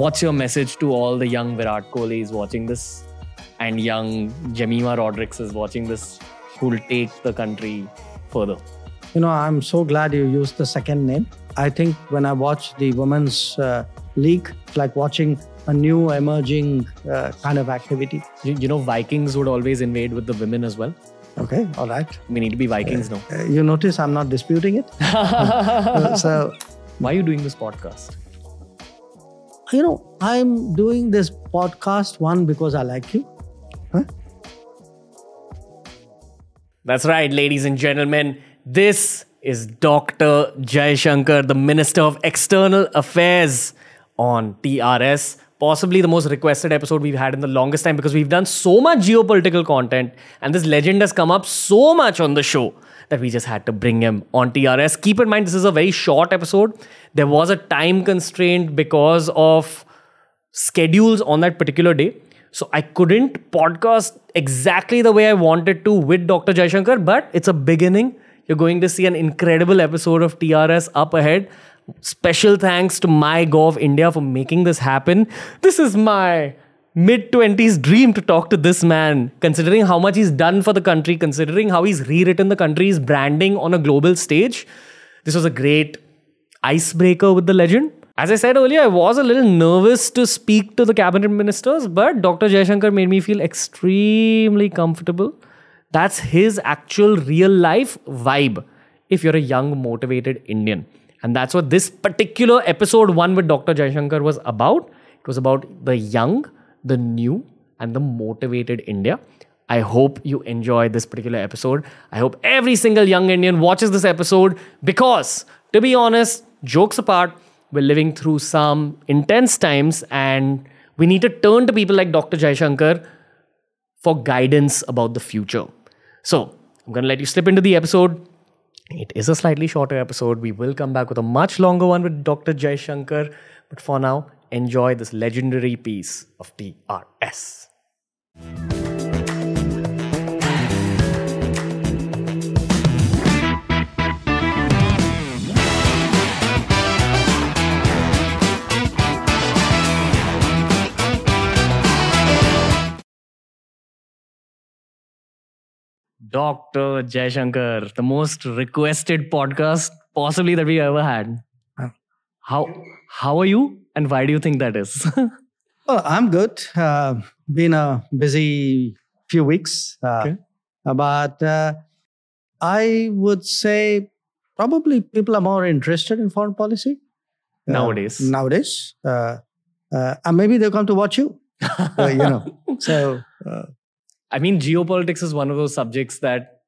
what's your message to all the young Virat Kohlis watching this and young Jemimah Rodrigues is watching this who will take the country further? You know, I'm so glad you used the second name. I think when I watch the women's uh, league, it's like watching a new emerging uh, kind of activity. You, you know, Vikings would always invade with the women as well. Okay, all right. We need to be Vikings now. Uh, you notice I'm not disputing it. Uh, so, Why are you doing this podcast? You know, I'm doing this podcast one because I like you. That's right, ladies and gentlemen. This is Dr. Jaishankar, the Minister of External Affairs on TRS. Possibly the most requested episode we've had in the longest time because we've done so much geopolitical content and this legend has come up so much on the show that we just had to bring him on TRS. Keep in mind, this is a very short episode. There was a time constraint because of schedules on that particular day. So I couldn't podcast exactly the way I wanted to with Dr. Jaishankar, but it's a beginning. You're going to see an incredible episode of TRS up ahead. Special thanks to MyGov India for making this happen. This is my mid 20s dream to talk to this man, considering how much he's done for the country, considering how he's rewritten the country's branding on a global stage. This was a great icebreaker with the legend. As I said earlier, I was a little nervous to speak to the cabinet ministers, but Dr. Jaishankar made me feel extremely comfortable. That's his actual real life vibe if you're a young, motivated Indian. And that's what this particular episode one with Dr. Jaishankar was about. It was about the young, the new, and the motivated India. I hope you enjoy this particular episode. I hope every single young Indian watches this episode because, to be honest, jokes apart, we're living through some intense times and we need to turn to people like Dr. Jaishankar for guidance about the future. So, I'm going to let you slip into the episode. It is a slightly shorter episode. We will come back with a much longer one with Dr. Jaishankar. But for now, enjoy this legendary piece of TRS. Dr. Jaishankar, the most requested podcast possibly that we ever had. How how are you and why do you think that is? Well, I'm good. Uh, been a busy few weeks. Uh, Okay. But uh, I would say probably people are more interested in foreign policy uh, Nowadays. Nowadays. Uh, uh, and maybe they'll come to watch you. You know. So, uh, I mean, geopolitics is one of those subjects that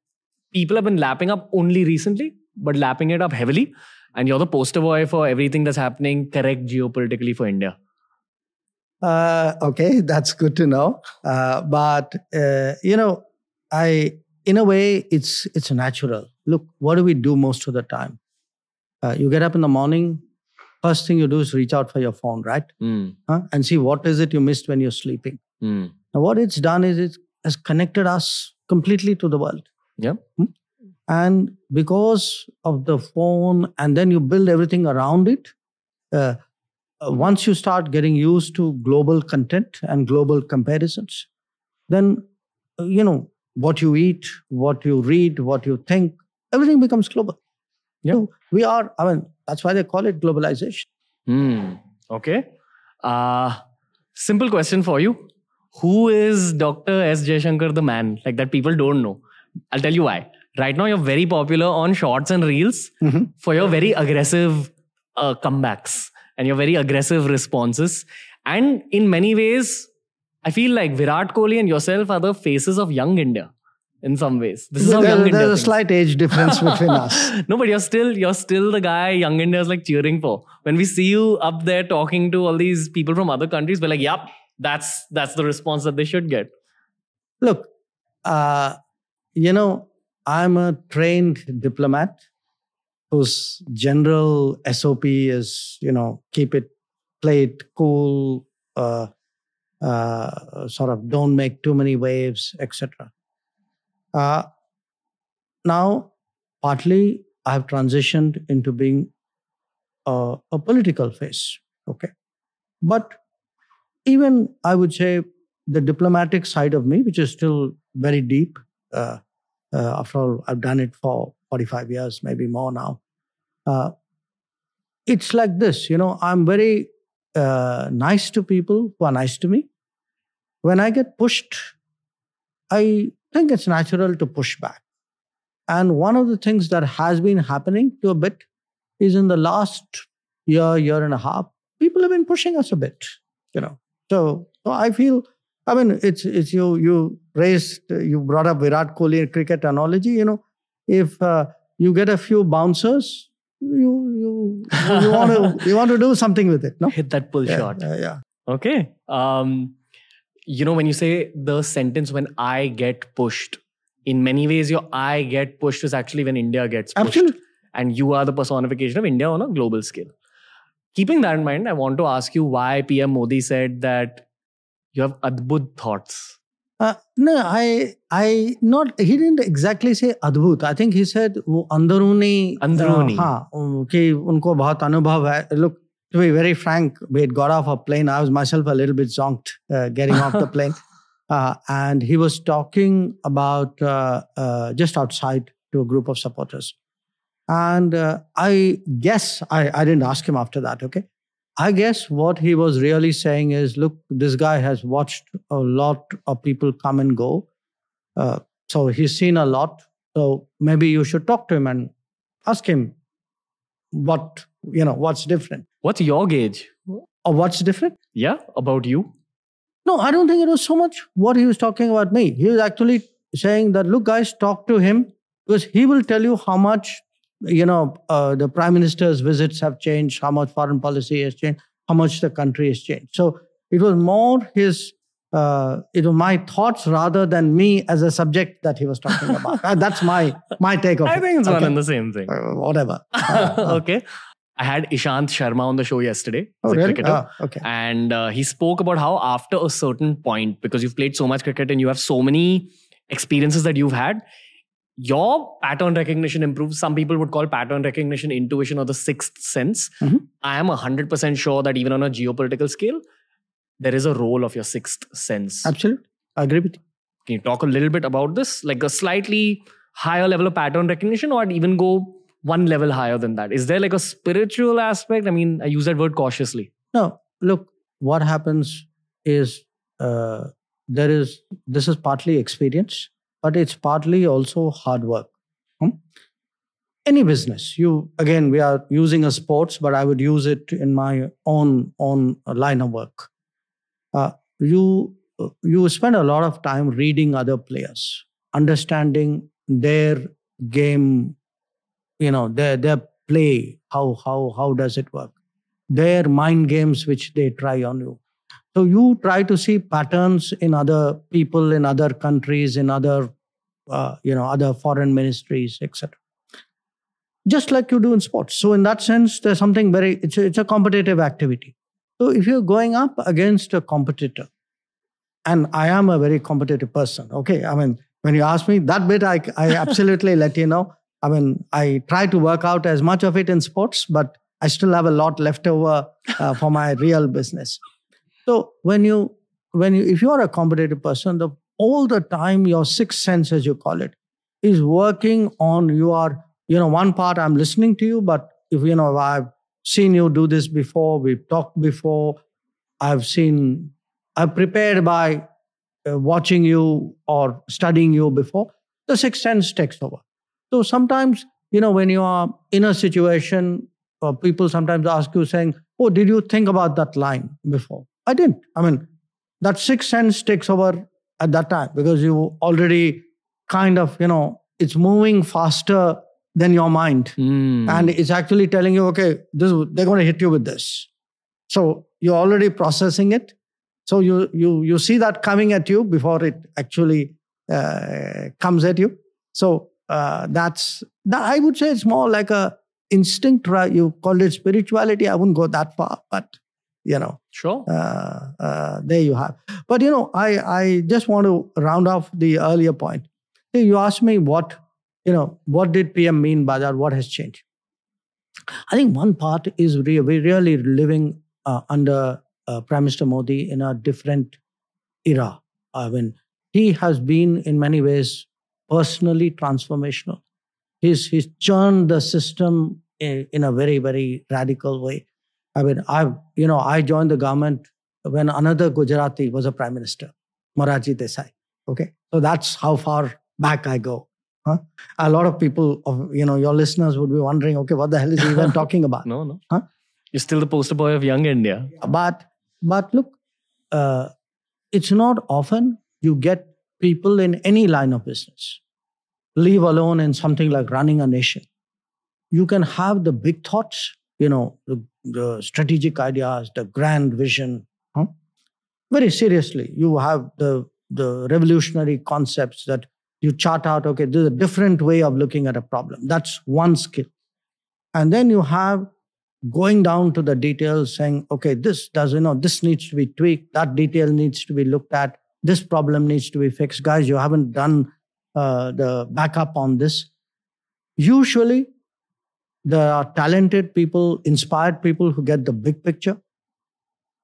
people have been lapping up only recently, but lapping it up heavily. And you're the poster boy for everything that's happening correct geopolitically for India. Uh, okay, that's good to know. Uh, but uh, you know, I in a way it's it's natural. Look, what do we do most of the time? Uh, you get up in the morning. First thing you do is reach out for your phone, right? Mm, Huh? And see what is it you missed when you're sleeping. mm. Now, what it's done is it has connected us completely to the world. Yeah. Hmm? And because of the phone, and then you build everything around it, uh, uh, once you start getting used to global content and global comparisons, then, uh, you know, what you eat, what you read, what you think, everything becomes global. Yeah. So we are, I mean, that's why they call it globalization. Hmm. Okay. Uh, simple question for you. Who is Dr. S. Jaishankar the man? Like that people don't know. I'll tell you why. Right now, you're very popular on shorts and reels Mhm. for your very aggressive uh, comebacks and your very aggressive responses. And in many ways, I feel like Virat Kohli and yourself are the faces of young India in some ways. This is how There- young India there's a thinks. slight age difference between us. no, but you're still you're still the guy young India is like cheering for. When we see you up there talking to all these people from other countries, we're like, yep, that's that's the response that they should get. Look, uh, you know, I'm a trained diplomat whose general SOP is, you know, keep it, play it cool, uh, uh, sort of don't make too many waves, etc. Uh, now, partly I've transitioned into being a, a political face, okay? But even I would say the diplomatic side of me, which is still very deep. Uh, uh, after all, I've done it for 45 years, maybe more now. Uh, it's like this, you know, I'm very uh, nice to people who are nice to me. When I get pushed, I think it's natural to push back. And one of the things that has been happening to a bit is in the last year, year and a half, people have been pushing us a bit, you know. So, so I feel, I mean, it's it's you you raised you brought up Virat Kohli cricket analogy. You know, if uh, you get a few bouncers, you you you want to you want to do something with it, no? Hit that pull yeah, shot. uh, yeah. Okay. Um, you know, when you say the sentence when I get pushed, in many ways, your I get pushed is actually when India gets pushed. Absolutely. And you are the personification of India on a global scale. Keeping that in mind, I want to ask you why PM Modi said that you have adbhut thoughts. Uh, no, I, I not. He didn't exactly say adbhut. I think he said वो अंदरूनी अंदरूनी. uh, हाँ कि उनको बहुत अनुभव है. Look, to be very frank, we had got off a plane. I was myself a little bit zonked uh, getting off the plane, uh, and he was talking about uh, uh, just outside to a group of supporters. And uh, I guess I, I didn't ask him after that. Okay, I guess what he was really saying is, look, this guy has watched a lot of people come and go. Uh, so he's seen a lot. So maybe you should talk to him and ask him what, you know, what's different. What's your gauge? Or what's different? Yeah, about you? No, I don't think it was so much what he was talking about me. He was actually saying that, look, guys, talk to him because he will tell you how much, you know, uh, the prime minister's visits have changed, how much foreign policy has changed, how much the country has changed. So it was more his, uh, it was my thoughts rather than me as a subject that he was talking about. That's my my take of I it. think it's one Okay. and the same thing. Uh, whatever. Uh, uh, okay. I had Ishant Sharma on the show yesterday. oh, really? cricketer. Ah, okay. and uh, he spoke about how after a certain point because you've played so much cricket and you have so many experiences that you've had your pattern recognition improves. Some people would call pattern recognition intuition or the sixth sense. Mhm. i am 100% sure that even on a geopolitical scale there is a role of your sixth sense. Absolutely. I agree with you. can you talk a little bit about this? Like a slightly higher level of pattern recognition or even go one level higher than that? Is there like a spiritual aspect? I mean i use that word cautiously. No, look, what happens is uh, there is this is partly experience, but it's partly also hard work. Hmm? Any business, you again, we are using a sports, but I would use it in my own own line of work. Uh, you you spend a lot of time reading other players, understanding their game, you know, their their play, how how how does it work their mind games which they try on you. So you try to see patterns in other people, in other countries, in other, uh, you know, other foreign ministries, etc. Just like you do in sports. So in that sense, there's something very. It's a, it's a competitive activity. So if you're going up against a competitor, and I am a very competitive person. Okay, I mean, when you ask me that bit, I I absolutely let you know. I mean, I try to work out as much of it in sports, but I still have a lot left over uh, for my real business. So when you when you if you are a competitive person, the all the time your sixth sense, as you call it, is working on your you know one part. I'm listening to you, but if you know I've seen you do this before, we've talked before, I've seen I've prepared by uh, watching you or studying you before. The sixth sense takes over. So sometimes you know when you are in a situation uh, people sometimes ask you saying, "Oh, did you think about that line before?" I didn't. I mean, that sixth sense takes over at that time because you already kind of, you know, it's moving faster than your mind, Hmm. and it's actually telling you, "Okay, this they're going to hit you with this." So you're already processing it. So you you you see that coming at you before it actually uh, comes at you. So uh, that's that. I would say it's more like a instinct. Right? You call it spirituality. I wouldn't go that far, but you know, sure uh, uh, there you have. But you know, I I just want to round off the earlier point. You asked me what you know. What did PM mean by that? What has changed? I think one part is re- we're really living uh, under uh, Prime Minister Modi in a different era. I mean, he has been in many ways personally transformational. He's, he's churned the system in, in a very, very radical way. I mean, I you know, I joined the government when another Gujarati was a prime minister, Morarji Desai. Okay, so that's how far back I go. Huh? A lot of people, of you know, your listeners would be wondering, okay, what the hell is he even talking about? No, no. Huh? You're still the poster boy of young India. But but look, uh, it's not often you get people in any line of business, leave alone in something like running a nation. You can have the big thoughts, you know, the, the strategic ideas, the grand vision. Huh? Very seriously, you have the the revolutionary concepts that you chart out. Okay, there's a different way of looking at a problem. That's one skill, and then you have going down to the details saying okay this does you know this needs to be tweaked that detail needs to be looked at this problem needs to be fixed guys you haven't done uh, the backup on this usually there are talented people inspired people who get the big picture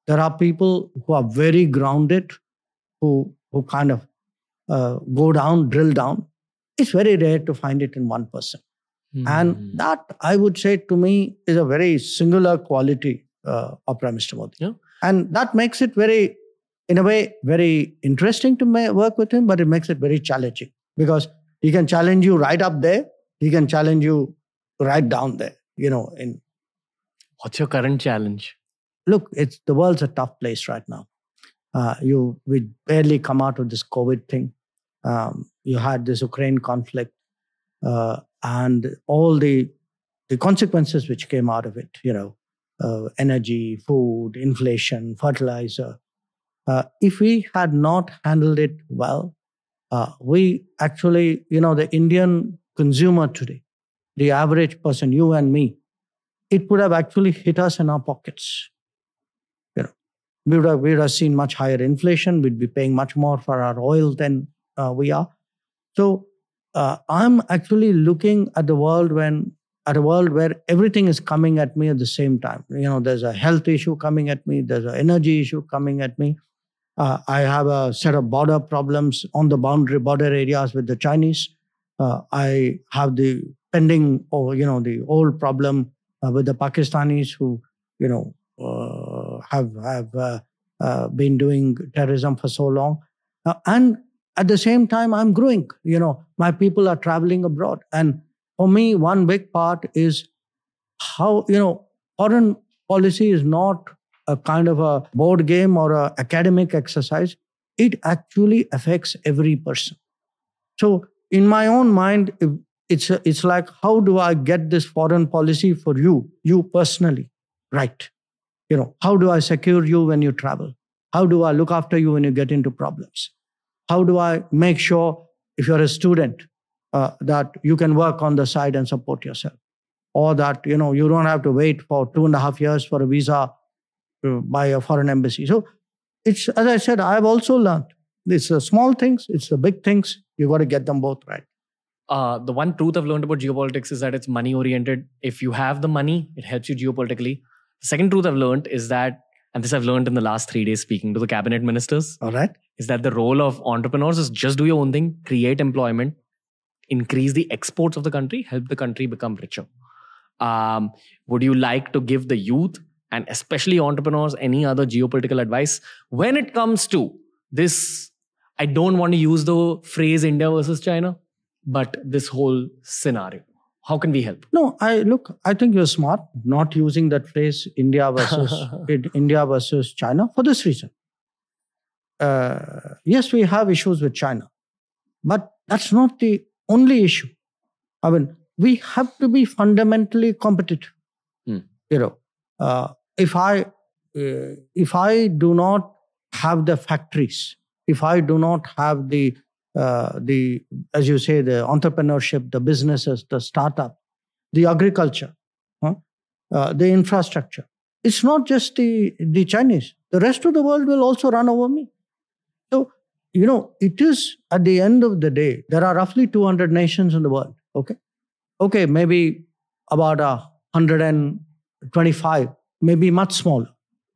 there are people who are very grounded who who kind of uh, go down drill down it's very rare to find it in one person and Hmm. that, I would say, to me, is a very singular quality uh, of Prime Minister Modi. Yeah. And that makes it very, in a way, very interesting to ma- work with him, but it makes it very challenging because he can challenge you right up there, he can challenge you right down there. You know, in What's your current challenge? look, it's the world's a tough place right now. Uh, you we barely come out of this COVID thing. Um, you had this Ukraine conflict, uh, and all the the consequences which came out of it. You know, uh, energy, food, inflation, fertilizer. Uh, if we had not handled it well, uh, we actually, you know, the Indian consumer today, the average person, you and me, it would have actually hit us in our pockets we would have, we would have seen much higher inflation. We'd be paying much more for our oil than uh, we are. So uh, I'm actually looking at the world when at a world where everything is coming at me at the same time. You know, there's a health issue coming at me. There's an energy issue coming at me. Uh, I have a set of border problems on the boundary border areas with the Chinese. Uh, I have the pending, or you know, the old problem uh, with the Pakistanis who, you know, uh, have have uh, uh, been doing terrorism for so long, Uh, and at the same time, I'm growing. You know, my people are traveling abroad, and for me, one big part is how you know foreign policy is not a kind of a board game or a academic exercise. It actually affects every person. So, in my own mind, it's it's like how do I get this foreign policy for you, you personally, right? you know how do i secure you when you travel? How do i look after you when you get into problems? How do i make sure if you're a student uh, that you can work on the side and support yourself? Or that you know you don't have to wait for two and a half years for a visa uh, by a foreign embassy. So it's as i said i've also learned it's the small things it's the big things you got to get them both right Uh, the one truth I've learned about geopolitics is that it's money oriented. If you have the money, it helps you geopolitically. The second truth I've learned is that, and this I've learned in the last three days speaking to the cabinet ministers, all right is that the role of entrepreneurs is just do your own thing, create employment, increase the exports of the country, help the country become richer. Um, would you like to give the youth and especially entrepreneurs any other geopolitical advice when it comes to this? I don't want to use the phrase India versus China, but this whole scenario. How can we help? No, I look. I think you're smart not using that phrase India versus in- India versus China for this reason. Uh, yes, we have issues with China, but that's not the only issue. I mean, we have to be fundamentally competitive. Hmm. You know, uh, if I uh, if I do not have the factories, if I do not have the uh, the as you say the entrepreneurship, the businesses, the startup, the agriculture, huh? uh, the infrastructure. It's not just the the Chinese. The rest of the world will also run over me. So you know, it is at the end of the day. There are roughly 200 nations in the world. Okay, okay, maybe about a 125, maybe much smaller.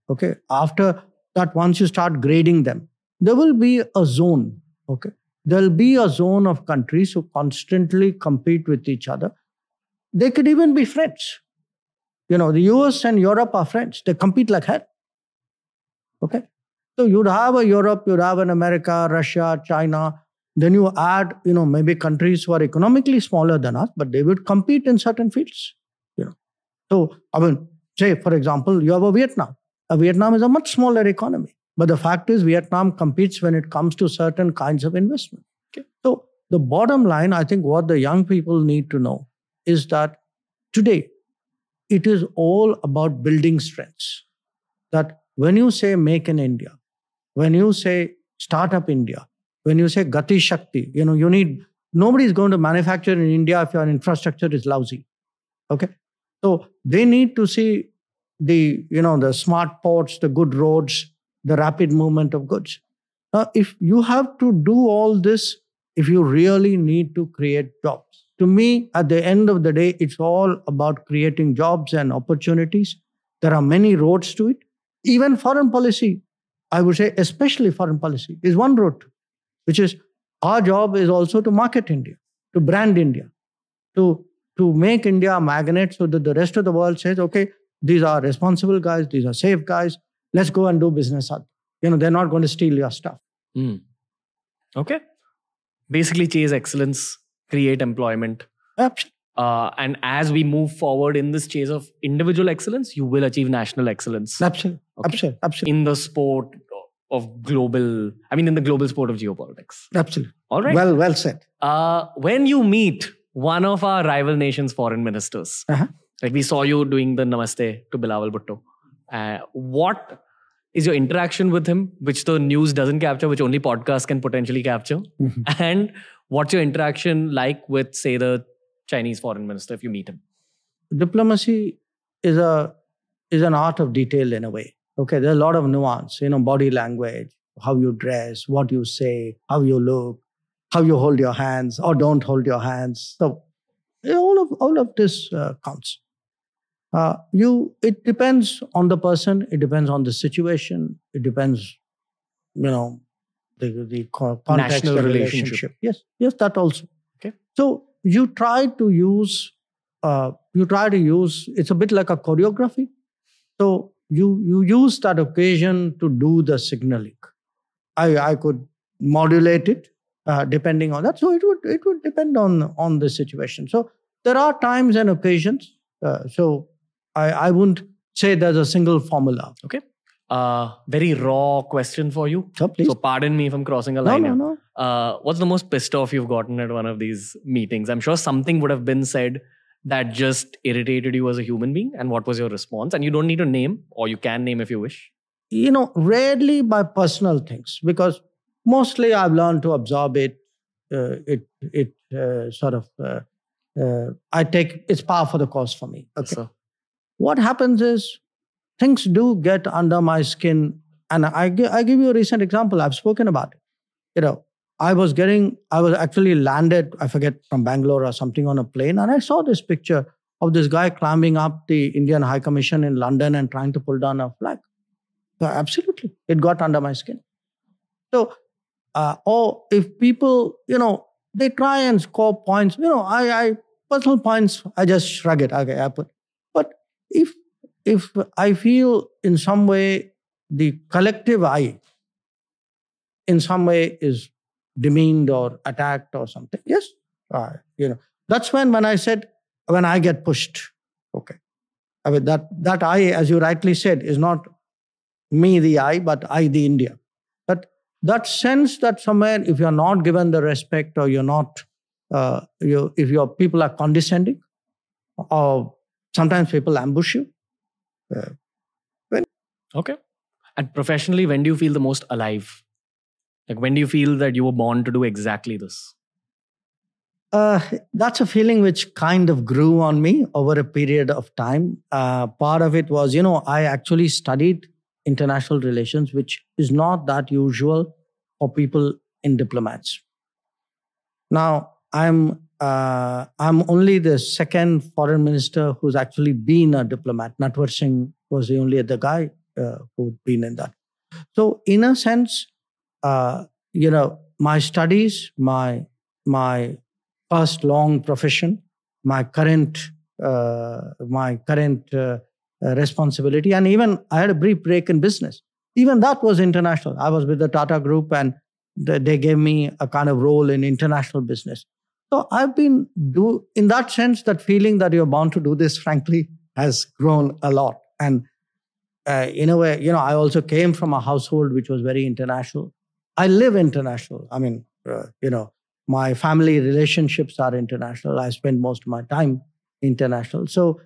Okay. After that, once you start grading them, there will be a zone. Okay. There'll be a zone of countries who constantly compete with each other. They could even be friends. You know, the US and Europe are friends. They compete like hell. Okay. So you'd have a Europe, you'd have an America, Russia, China. Then you add, you know, maybe countries who are economically smaller than us, but they would compete in certain fields. You know. So I mean, say for example, you have a Vietnam. A Vietnam is a much smaller economy. But the fact is, Vietnam competes when it comes to certain kinds of investment. Okay. So the bottom line, I think what the young people need to know is that today it is all about building strengths. That when you say make in India, when you say startup India, when you say Gati Shakti, you know, you need nobody is going to manufacture in India if your infrastructure is lousy. Okay. So they need to see the, you know, the smart ports, the good roads, the rapid movement of goods. Now, if you have to do all this, if you really need to create jobs, to me, at the end of the day, it's all about creating jobs and opportunities. There are many roads to it. Even foreign policy, I would say, especially foreign policy, is one road, which is our job is also to market India, to brand India, to, to make India a magnet so that the rest of the world says, okay, these are responsible guys, these are safe guys, let's go and do business. You know, they're not going to steal your stuff. Mm. Okay. Basically, chase excellence, create employment. Absolutely. Uh, and as we move forward in this chase of individual excellence, you will achieve national excellence. Absolutely. Okay? Absolutely. Absolutely. In the sport of global, I mean, in the global sport of geopolitics. Absolutely. All right. Well, well said. Uh, when you meet one of our rival nations' foreign ministers, uh-huh. like we saw you doing the namaste to Bilawal Bhutto, uh, what is your interaction with him, which the news doesn't capture, which only podcast can potentially capture? Mm-hmm. And what's your interaction like with, say, the Chinese foreign minister if you meet him? Diplomacy is a is an art of detail in a way. Okay, there's a lot of nuance, you know, body language, how you dress, what you say, how you look, how you hold your hands or don't hold your hands. So all of all of this uh, counts. Uh, you it depends on the person it depends on the situation it depends you know the the context National the relationship. relationship. Yes yes that also. Okay. So you try to use uh, you try to use it's a bit like a choreography. So you you use that occasion to do the signaling. I i could modulate it uh, depending on that. So it would it would depend on on the situation. So there are times and occasions uh, so I, I wouldn't say there's a single formula. Okay. Uh, very raw question for you. So, please. So pardon me if I'm crossing a line. No, no, no. Uh, what's the most pissed off you've gotten at one of these meetings? I'm sure something would have been said that just irritated you as a human being. And what was your response? And you don't need to name, or you can name if you wish. You know, rarely by personal things, because mostly I've learned to absorb it. Uh, it it uh, sort of uh, uh I take it's par for the course for me. Okay. What happens is things do get under my skin. And I, I give you a recent example. I've spoken about it. You know, I was getting, I was actually landed, I forget, from Bangalore or something on a plane. And I saw this picture of this guy climbing up the Indian High Commission in London and trying to pull down a flag. So absolutely, it got under my skin. So, uh, or if people, you know, they try and score points, you know, I, I personal points, I just shrug it. Okay, I put if if I feel in some way the collective I in some way is demeaned or attacked or something, yes, you know, that's when when I said when I get pushed, okay. I mean that that I, as you rightly said, is not me the I, but I the India. But that sense that somewhere if you're not given the respect or you're not, uh, you, if your people are condescending or Sometimes people ambush you. Uh, when okay. And professionally, when do you feel the most alive? Like when do you feel that you were born to do exactly this? Uh, that's a feeling which kind of grew on me over a period of time. Uh, part of it was, you know, I actually studied international relations, which is not that usual for people in diplomats. Now, I'm uh, I'm only the second foreign minister who's actually been a diplomat. Natwar Singh was the only other guy uh, who'd been in that. So, in a sense, uh, you know, my studies, my my first long profession, my current uh, my current uh, responsibility, and even I had a brief break in business. Even that was international. I was with the Tata Group, and they gave me a kind of role in international business. So I've been do in that sense that feeling that you're bound to do this. Frankly, has grown a lot, and uh, in a way, you know, I also came from a household which was very international. I live international. I mean, uh, you know, my family relationships are international. I spend most of my time international. So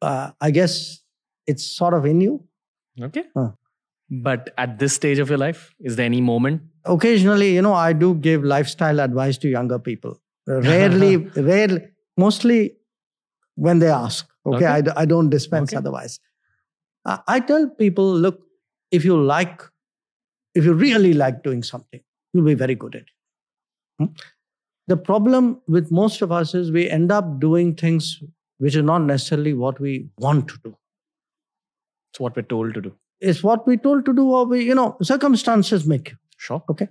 uh, I guess it's sort of in you. Okay. But at this stage of your life, is there any moment? Occasionally, you know, I do give lifestyle advice to younger people. Rarely, rarely, mostly when they ask. Okay, Okay. I, I don't dispense Okay. otherwise. I, I tell people, look, if you like, if you really like doing something, you'll be very good at it. Hmm? The problem with most of us is we end up doing things which is not necessarily what we want to do. It's what we're told to do. It's what we're told to do, or we, you know, circumstances make you. Sure. Okay.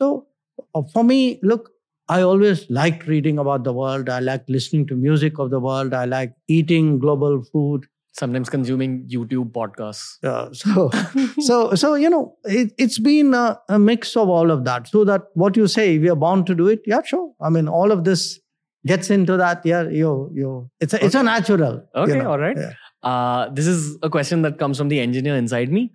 So uh, for me, look, I always liked reading about the world. I like listening to music of the world. I like eating global food. Sometimes consuming YouTube podcasts. Uh, so, so, so you know, it, it's been a, a mix of all of that. So that what you say, we are bound to do it. Yeah, sure. I mean, all of this gets into that. Yeah, you, you. It's a, it's a natural. you Okay, know. all right. Yeah. Uh, this is a question that comes from the engineer inside me.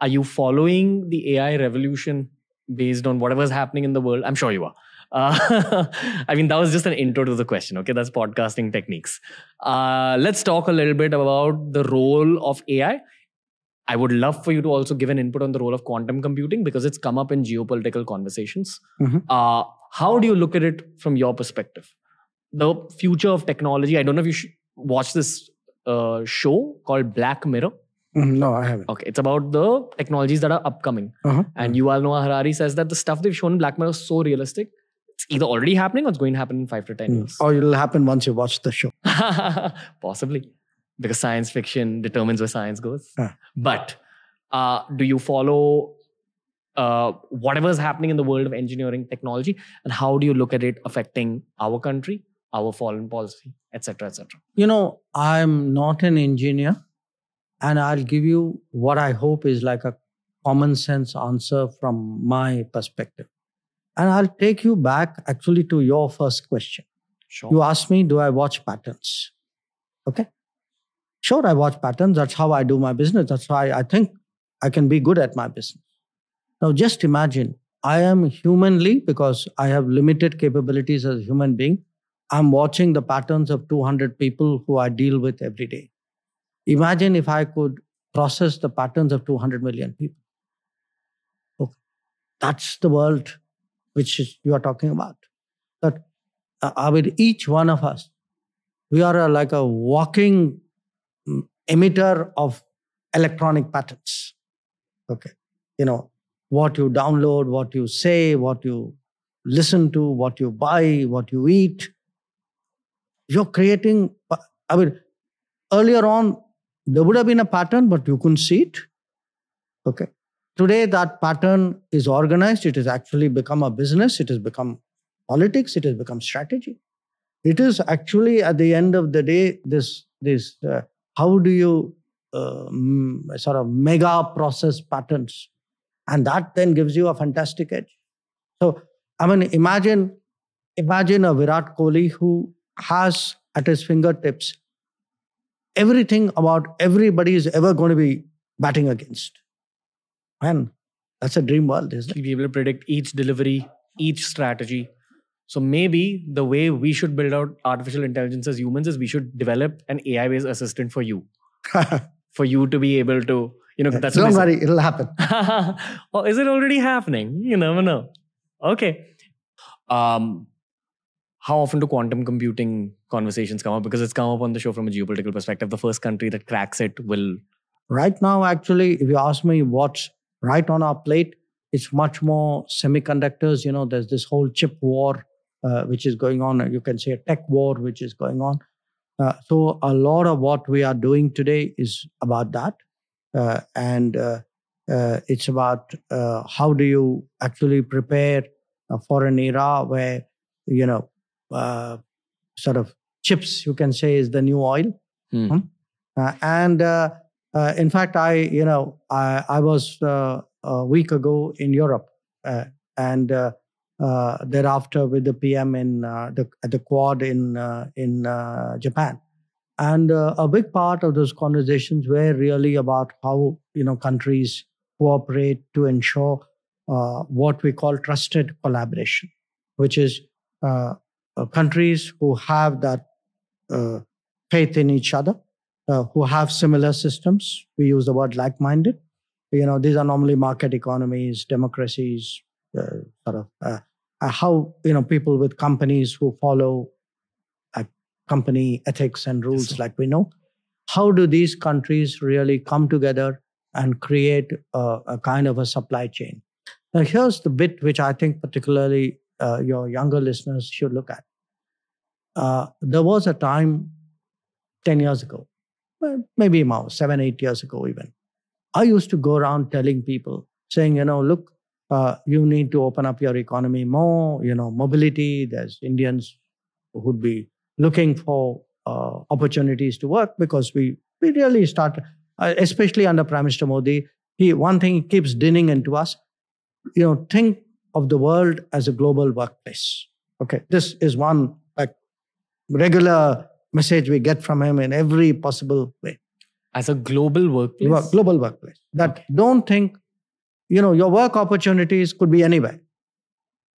Are you following the AI revolution based on whatever's happening in the world? I'm sure you are. Uh, I mean, that was just an intro to the question. Okay, that's podcasting techniques. Uh, let's talk a little bit about the role of AI. I would love for you to also give an input on the role of quantum computing because it's come up in geopolitical conversations. Mhm. Uh, how do you look at it from your perspective? The future of technology. I don't know if you should watch this uh, show called Black Mirror. Mhm. No, I haven't. Okay, it's about the technologies that are upcoming. Uh-huh. And Yuval Noah Harari says that the stuff they've shown in Black Mirror is so realistic. It's either already happening or it's going to happen in five to ten Mm. years. Or it'll happen once you watch the show. Possibly, because science fiction determines where science goes. Ah. But uh, do you follow uh, whatever is happening in the world of engineering technology, and how do you look at it affecting our country, our foreign policy, etc., etc.? You know, I'm not an engineer, and I'll give you what I hope is like a common sense answer from my perspective. And I'll take you back actually to your first question. Sure. You asked me, do I watch patterns? Okay. Sure, I watch patterns. That's how I do my business. That's why I think I can be good at my business. Now, just imagine I am humanly, because I have limited capabilities as a human being, I'm watching the patterns of 200 people who I deal with every day. Imagine if I could process the patterns of 200 million people. Okay. That's the world which is, you are talking about. That uh, uh, with each one of us, we are a, like a walking mm, emitter of electronic patterns. Okay. You know, what you download, what you say, what you listen to, what you buy, what you eat. You're creating, I mean, earlier on, there would have been a pattern, but you couldn't see it. Okay. Today, that pattern is organized. It has actually become a business. It has become politics. It has become strategy. It is actually, at the end of the day, this, this uh, how do you uh, sort of mega process patterns? And that then gives you a fantastic edge. So, I mean, imagine, imagine a Virat Kohli who has at his fingertips everything about everybody is ever going to be batting against. Man, that's a dream world, isn't it? Be able to predict each delivery, each strategy. So maybe the way we should build out artificial intelligence as humans is we should develop an AI-based assistant for you, for you to be able to, you know, that's Don't worry, it'll happen. or is it already happening? You never know. Okay. Um, how often do quantum computing conversations come up? Because it's come up on the show from a geopolitical perspective. The first country that cracks it will. Right now, actually, if you ask me what's right on our plate, it's much more semiconductors. You know, there's this whole chip war uh, which is going on. You can say a tech war which is going on. Uh, so a lot of what we are doing today is about that. uh, and uh, uh, it's about uh, how do you actually prepare for an era where you know uh, sort of chips you can say is the new oil Hmm. Hmm? Uh, and uh, uh, in fact i you know i, I was uh, a week ago in europe uh, and uh, uh, thereafter with the pm in uh, the at the quad in uh, in uh, japan and uh, a big part of those conversations were really about how you know countries cooperate to ensure uh, what we call trusted collaboration, which is uh, countries who have that uh, faith in each other, uh, who have similar systems. We use the word like-minded. You know, these are normally market economies, democracies, uh, sort of uh, uh, how you know people with companies who follow uh, company ethics and rules, sir. like we know. How do these countries really come together and create a, a kind of a supply chain? Now, here's the bit which I think particularly uh, your younger listeners should look at. Uh, there was a time 10 years ago, maybe now, seven, eight years ago, even. I used to go around telling people, saying, you know, look, uh, you need to open up your economy more, you know, mobility. There's Indians who would be looking for uh, opportunities to work because we, we really start, uh, especially under Prime Minister Modi, he, one thing he keeps dinning into us, you know, think of the world as a global workplace. Okay, this is one regular message we get from him in every possible way. As a global workplace. Work- global workplace. That don't think, you know, your work opportunities could be anywhere.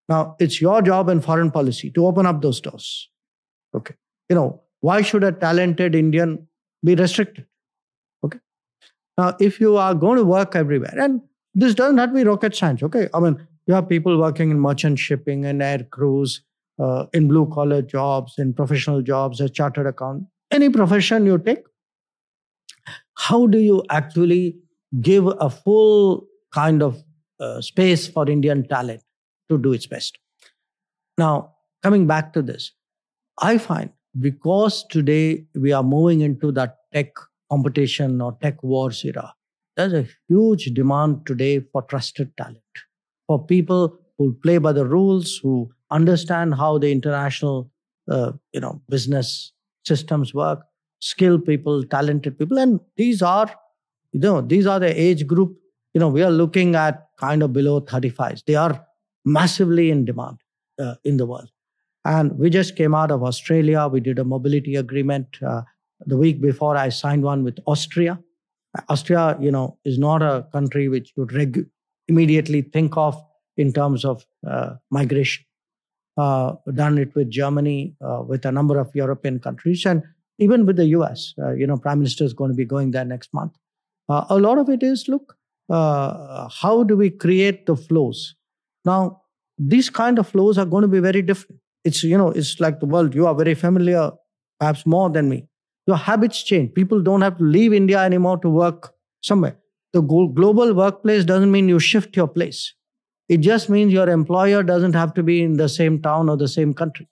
Now it's your job in foreign policy to open up those doors. Okay, you know, why should a talented Indian be restricted? Okay, now if you are going to work everywhere, and this doesn't have to be rocket science. Okay, I mean, you have people working in merchant shipping and air crews, uh, in blue collar jobs, in professional jobs, as chartered account, any profession you take. How do you actually give a full kind of uh, space for Indian talent to do its best? Now, coming back to this, I find because today we are moving into that tech competition or tech wars era, there's a huge demand today for trusted talent, for people who play by the rules, who understand how the international, uh, you know, business systems work, skilled people, talented people, and these are, you know, these are the age group. You know, we are looking at kind of below 35s. They are massively in demand uh, in the world. And we just came out of Australia. We did a mobility agreement uh, the week before. I signed one with Austria. Austria, you know, is not a country which you regu- immediately think of in terms of uh, migration. Uh, done it with Germany, uh, with a number of European countries, and even with the US. Uh, you know, Prime Minister is going to be going there next month. Uh, a lot of it is look, uh, how do we create the flows? Now, these kind of flows are going to be very different. It's you know, it's like the world. You are very familiar, perhaps more than me. Your habits change. People don't have to leave India anymore to work somewhere. The global workplace doesn't mean you shift your place. It just means your employer doesn't have to be in the same town or the same country,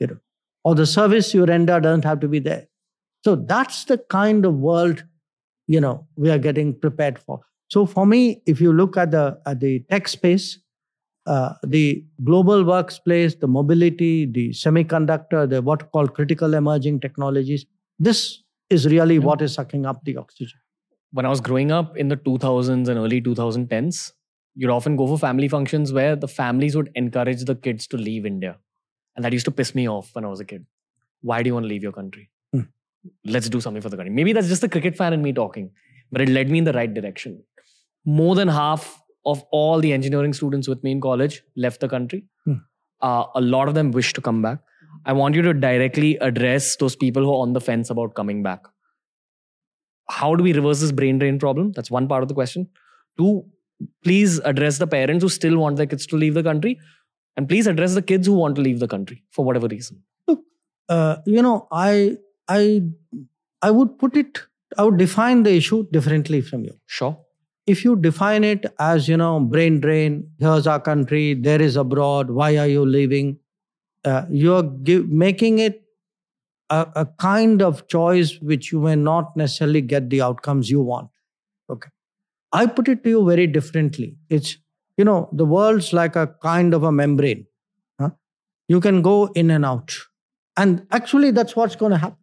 you know, or the service you render doesn't have to be there. So that's the kind of world, you know, we are getting prepared for. So for me, if you look at the at the tech space, uh, the global workplace, the mobility, the semiconductor, the what called critical emerging technologies, this is really what is sucking up the oxygen. when I was growing up in the 2000s and early 2010s, you'd often go for family functions where the families would encourage the kids to leave India. And that used to piss me off when I was a kid. Why do you want to leave your country? Hmm. Let's do something for the country. Maybe that's just the cricket fan in me talking, but it led me in the right direction. More than half of all the engineering students with me in college left the country. Hmm. Uh, a lot of them wish to come back. I want you to directly address those people who are on the fence about coming back how do we reverse this brain drain problem? That's one part of the question. Two, please address the parents who still want their kids to leave the country. And please address the kids who want to leave the country for whatever reason. Uh, you know, I I I would put it. I would define the issue differently from you. Sure. If you define it as you know, brain drain. Here's our country. There is abroad. Why are you leaving? Uh, you're give, making it a, a kind of choice which you may not necessarily get the outcomes you want. I put it to you very differently. It's, you know, the world's like a kind of a membrane. Huh? You can go in and out. And actually, that's what's going to happen.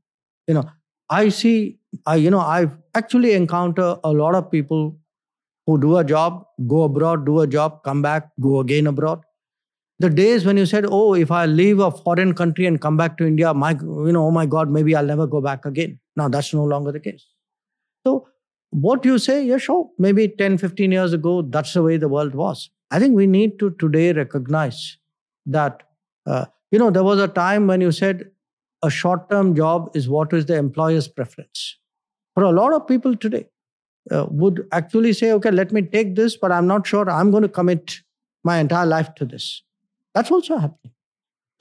You know, I see, I, you know, I've actually encountered a lot of people who do a job, go abroad, do a job, come back, go again abroad. The days when you said, "Oh, if I leave a foreign country and come back to India, my, you know, oh my God, maybe I'll never go back again." Now that's no longer the case. So what you say, yeah, sure, maybe 10, 15 years ago, that's the way the world was. I think we need to today recognize that, uh, you know, there was a time when you said a short term job is what is the employer's preference. For a lot of people today, uh, would actually say, okay, let me take this, but I'm not sure I'm going to commit my entire life to this. That's also happening.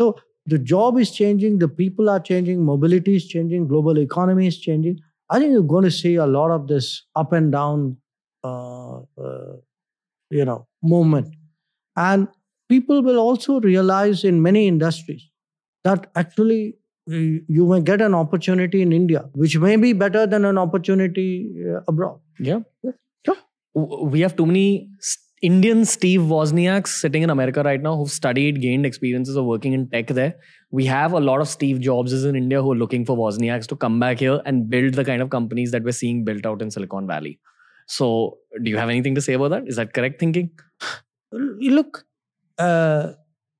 So the job is changing, the people are changing, mobility is changing, global economy is changing. I think you're going to see a lot of this up and down, uh, uh, you know, movement, and people will also realize in many industries that actually you may get an opportunity in India, which may be better than an opportunity uh, abroad. Yeah. yeah. Sure. We have too many Indian Steve Wozniaks sitting in America right now who've studied, gained experiences of working in tech there. We have a lot of Steve Jobses in India who are looking for Wozniaks to come back here and build the kind of companies that we're seeing built out in Silicon Valley. So, do you have anything to say about that? Is that correct thinking? Look, uh,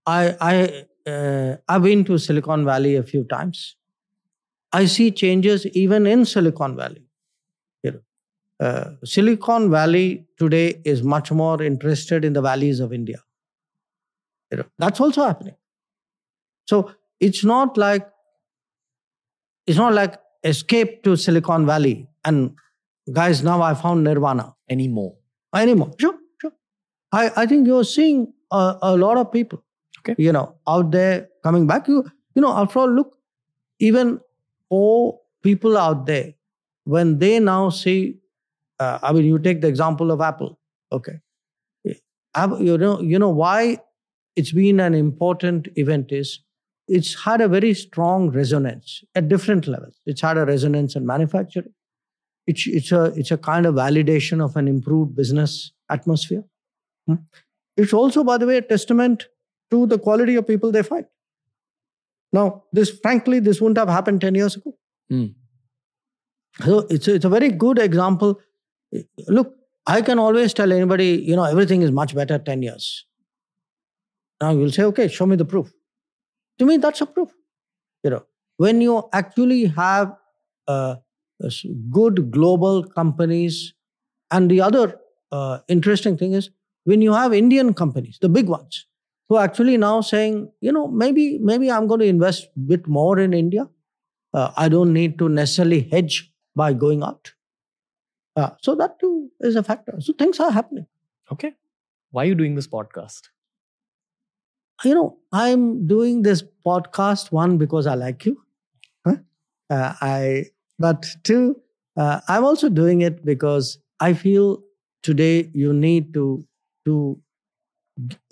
I I uh, I've been to Silicon Valley a few times. I see changes even in Silicon Valley. Uh, Silicon Valley today is much more interested in the valleys of India. You know, that's also happening. So it's not like it's not like escape to Silicon Valley and guys, now I found Nirvana. Anymore. Anymore. Sure, sure. I, I think you're seeing a, a lot of people, okay. you know, out there coming back. You, you know, after all, look, even all people out there, when they now see uh, I mean, you take the example of Apple. Okay, you know, you know why it's been an important event is it's had a very strong resonance at different levels. It's had a resonance in manufacturing. It's it's a it's a kind of validation of an improved business atmosphere. Hmm? It's also, by the way, a testament to the quality of people they find. Now, this frankly, this wouldn't have happened 10 years ago. Mm. So it's a, it's a very good example Look, I can always tell anybody, you know, everything is much better 10 years. Now you'll say, okay, show me the proof. To me, that's a proof. You know, when you actually have uh, good global companies, and the other uh, interesting thing is when you have Indian companies, the big ones, who are actually now saying, you know, maybe maybe I'm going to invest a bit more in India. Uh, I don't need to necessarily hedge by going out. Uh, so that too is a factor. So things are happening. Okay. Why are you doing this podcast? You know, I'm doing this podcast one because I like you. Huh? Uh, I but two, uh, I'm also doing it because I feel today you need to to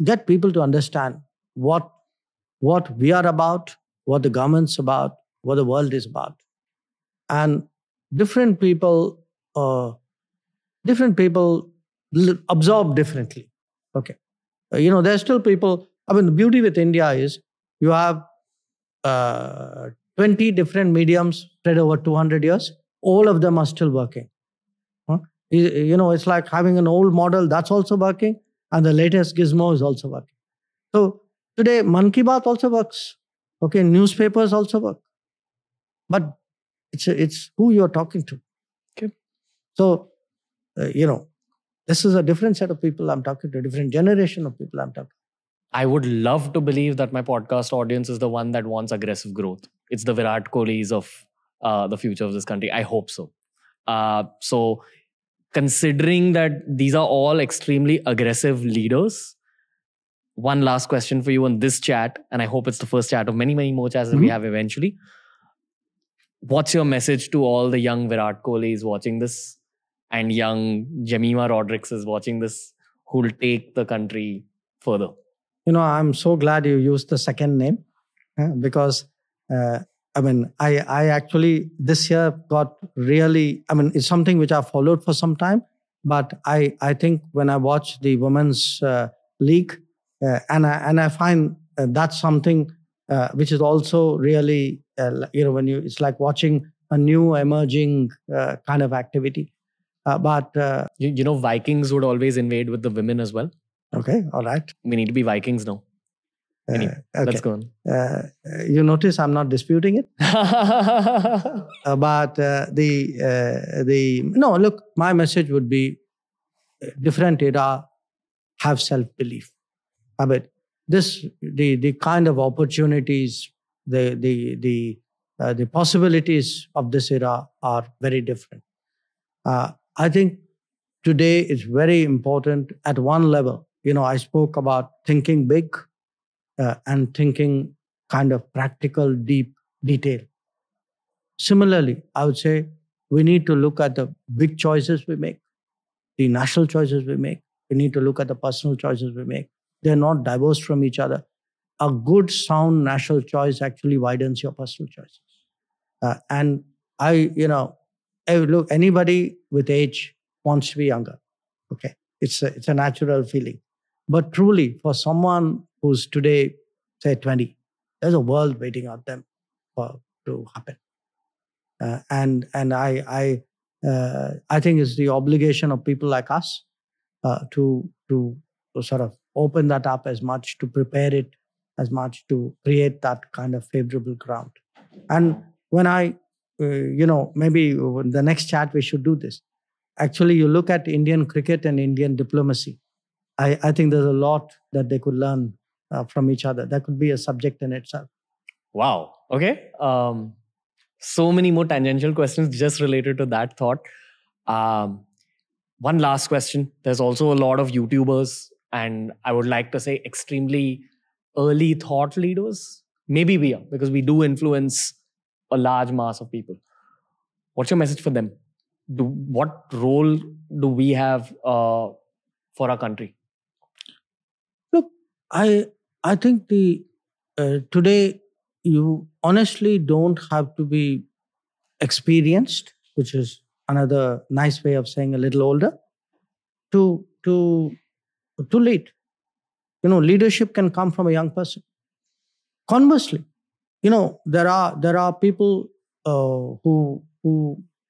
get people to understand what what we are about, what the government's about, what the world is about, and different people uh, different people absorb differently. Okay. Uh, you know, there's still people. I mean, the beauty with India is you have uh, 20 different mediums spread over 200 years. All of them are still working. Huh? You, know, it's like having an old model that's also working, and the latest gizmo is also working. So today, Mann Ki Baat also works. Okay, newspapers also work. But it's, it's who you're talking to. So, uh, you know, this is a different set of people I'm talking to, a different generation of people I'm talking to. I would love to believe that my podcast audience is the one that wants aggressive growth. It's the Virat Kohlis of uh, the future of this country. I hope so. Uh, so, considering that these are all extremely aggressive leaders, one last question for you on this chat, and I hope it's the first chat of many, many more chats that mm-hmm. we have eventually. What's your message to all the young Virat Kohlis watching this and young Jemimah Rodrigues is watching this who'll take the country further? You know, I'm so glad you used the second name because uh, I mean, I, I actually this year got really, I mean, it's something which I followed for some time, But I, I think when I watch the women's uh, league, uh, and I and I find uh, that's something uh, which is also really you know when you it's like watching a new emerging kind of activity. Uh, but uh, You, you know, Vikings would always invade with the women as well. okay, all right. We need to be Vikings now. Anyway, Uh, okay. Let's go on. Uh, you notice I'm not disputing it. Uh, but uh, the uh, the no look my message would be different era have self belief i mean this the the kind of opportunities the the the uh, the possibilities of this era are very different uh, i think today it's very important at one level you know i spoke about thinking big uh, and thinking kind of practical deep detail Similarly, I would say we need to look at the big choices we make, the national choices we make. We need to look at the personal choices we make. They're not divorced from each other. A good, sound national choice actually widens your personal choices. Uh, and I, you know, eh, look, anybody with age wants to be younger. Okay. It's a, it's a natural feeling. But truly, for someone who's today, say 20, there's a world waiting on them for to happen uh, and and I I uh, I think it's the obligation of people like us uh, to, to to sort of open that up as much to prepare it as much to create that kind of favorable ground. And when I uh, you know maybe the next chat we should do this. Actually, you look at Indian cricket and Indian diplomacy. I, I think there's a lot that they could learn uh, from each other. That could be a subject in itself. Wow. Okay. Um, so many more tangential questions just related to that thought. Um, one last question. There's also a lot of YouTubers, and I would like to say extremely early thought leaders. Maybe we are because we do influence a large mass of people. What's your message for them? Do, what role do we have uh, for our country? Look, I I think the uh, today you honestly don't have to be experienced, which is another nice way of saying a little older, to to to lead. You know, leadership can come from a young person. Conversely, you know there are there are people uh, who who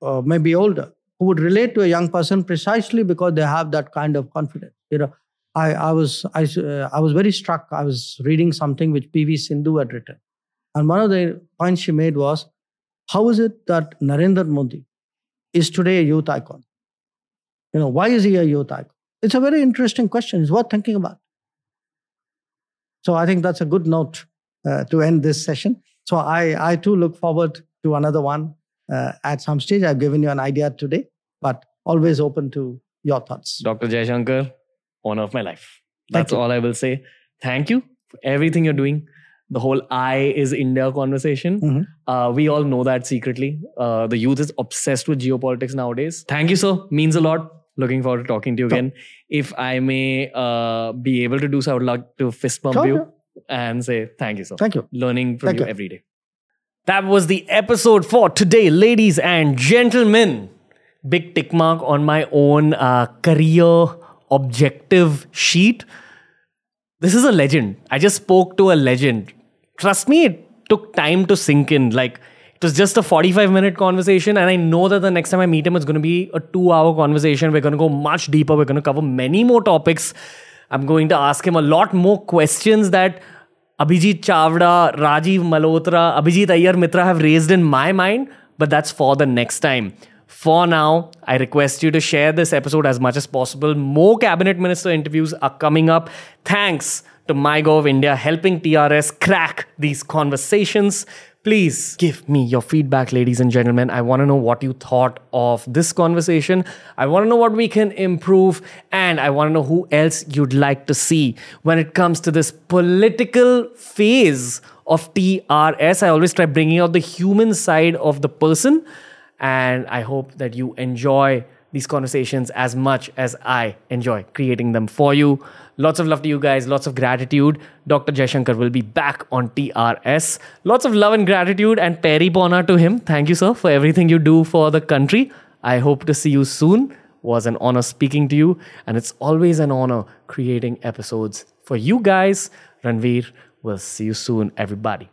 uh, may be older who would relate to a young person precisely because they have that kind of confidence. You know, I, I was I, uh, I was very struck. I was reading something which P.V. Sindhu had written, and one of the points she made was, how is it that Narendra Modi is today a youth icon? You know, why is he a youth icon? It's a very interesting question. It's worth thinking about. So I think that's a good note uh, to end this session. So I I too look forward to another one uh, at some stage. I've given you an idea today, but always open to your thoughts. Dr. Jaishankar, honor of my life. That's all I will say. Thank you for everything you're doing. The whole I is India conversation. Mhm. Uh, we all know that secretly. Uh, the youth is obsessed with geopolitics nowadays. Thank you, sir. Means a lot. Looking forward to talking to you Sure. again. If I may uh, be able to do so, I would like to fist bump Sure, you. And say thank you, sir. Thank you. Learning from Thank you you. every day. That was the episode for today, ladies and gentlemen. Big tick mark on my own uh, career objective sheet. This is a legend. I just spoke to a legend. Trust me, it took time to sink in. Like, it was just a 45 minute conversation, and I know that the next time I meet him, it's going to be a two hour conversation. We're going to go much deeper. We're going to cover many more topics. I'm going to ask him a lot more questions that Abhijit Chavda, Rajiv Malhotra, Abhijit Iyer-Mitra have raised in my mind, but that's for the next time. For now, I request you to share this episode as much as possible. More cabinet minister interviews are coming up. Thanks to MyGov India helping TRS crack these conversations. Please give me your feedback, ladies and gentlemen. I want to know what you thought of this conversation. I want to know what we can improve, and I want to know who else you'd like to see when it comes to this political phase of TRS. I always try bringing out the human side of the person, and I hope that you enjoy these conversations as much as I enjoy creating them for you. Lots of love to you guys, lots of gratitude. Dr. Jaishankar will be back on TRS. Lots of love and gratitude and Pairi Pauna to him. Thank you, sir, for everything you do for the country. I hope to see you soon was an honor speaking to you, and it's always an honor creating episodes for you guys. Ranveer, we'll see you soon, everybody.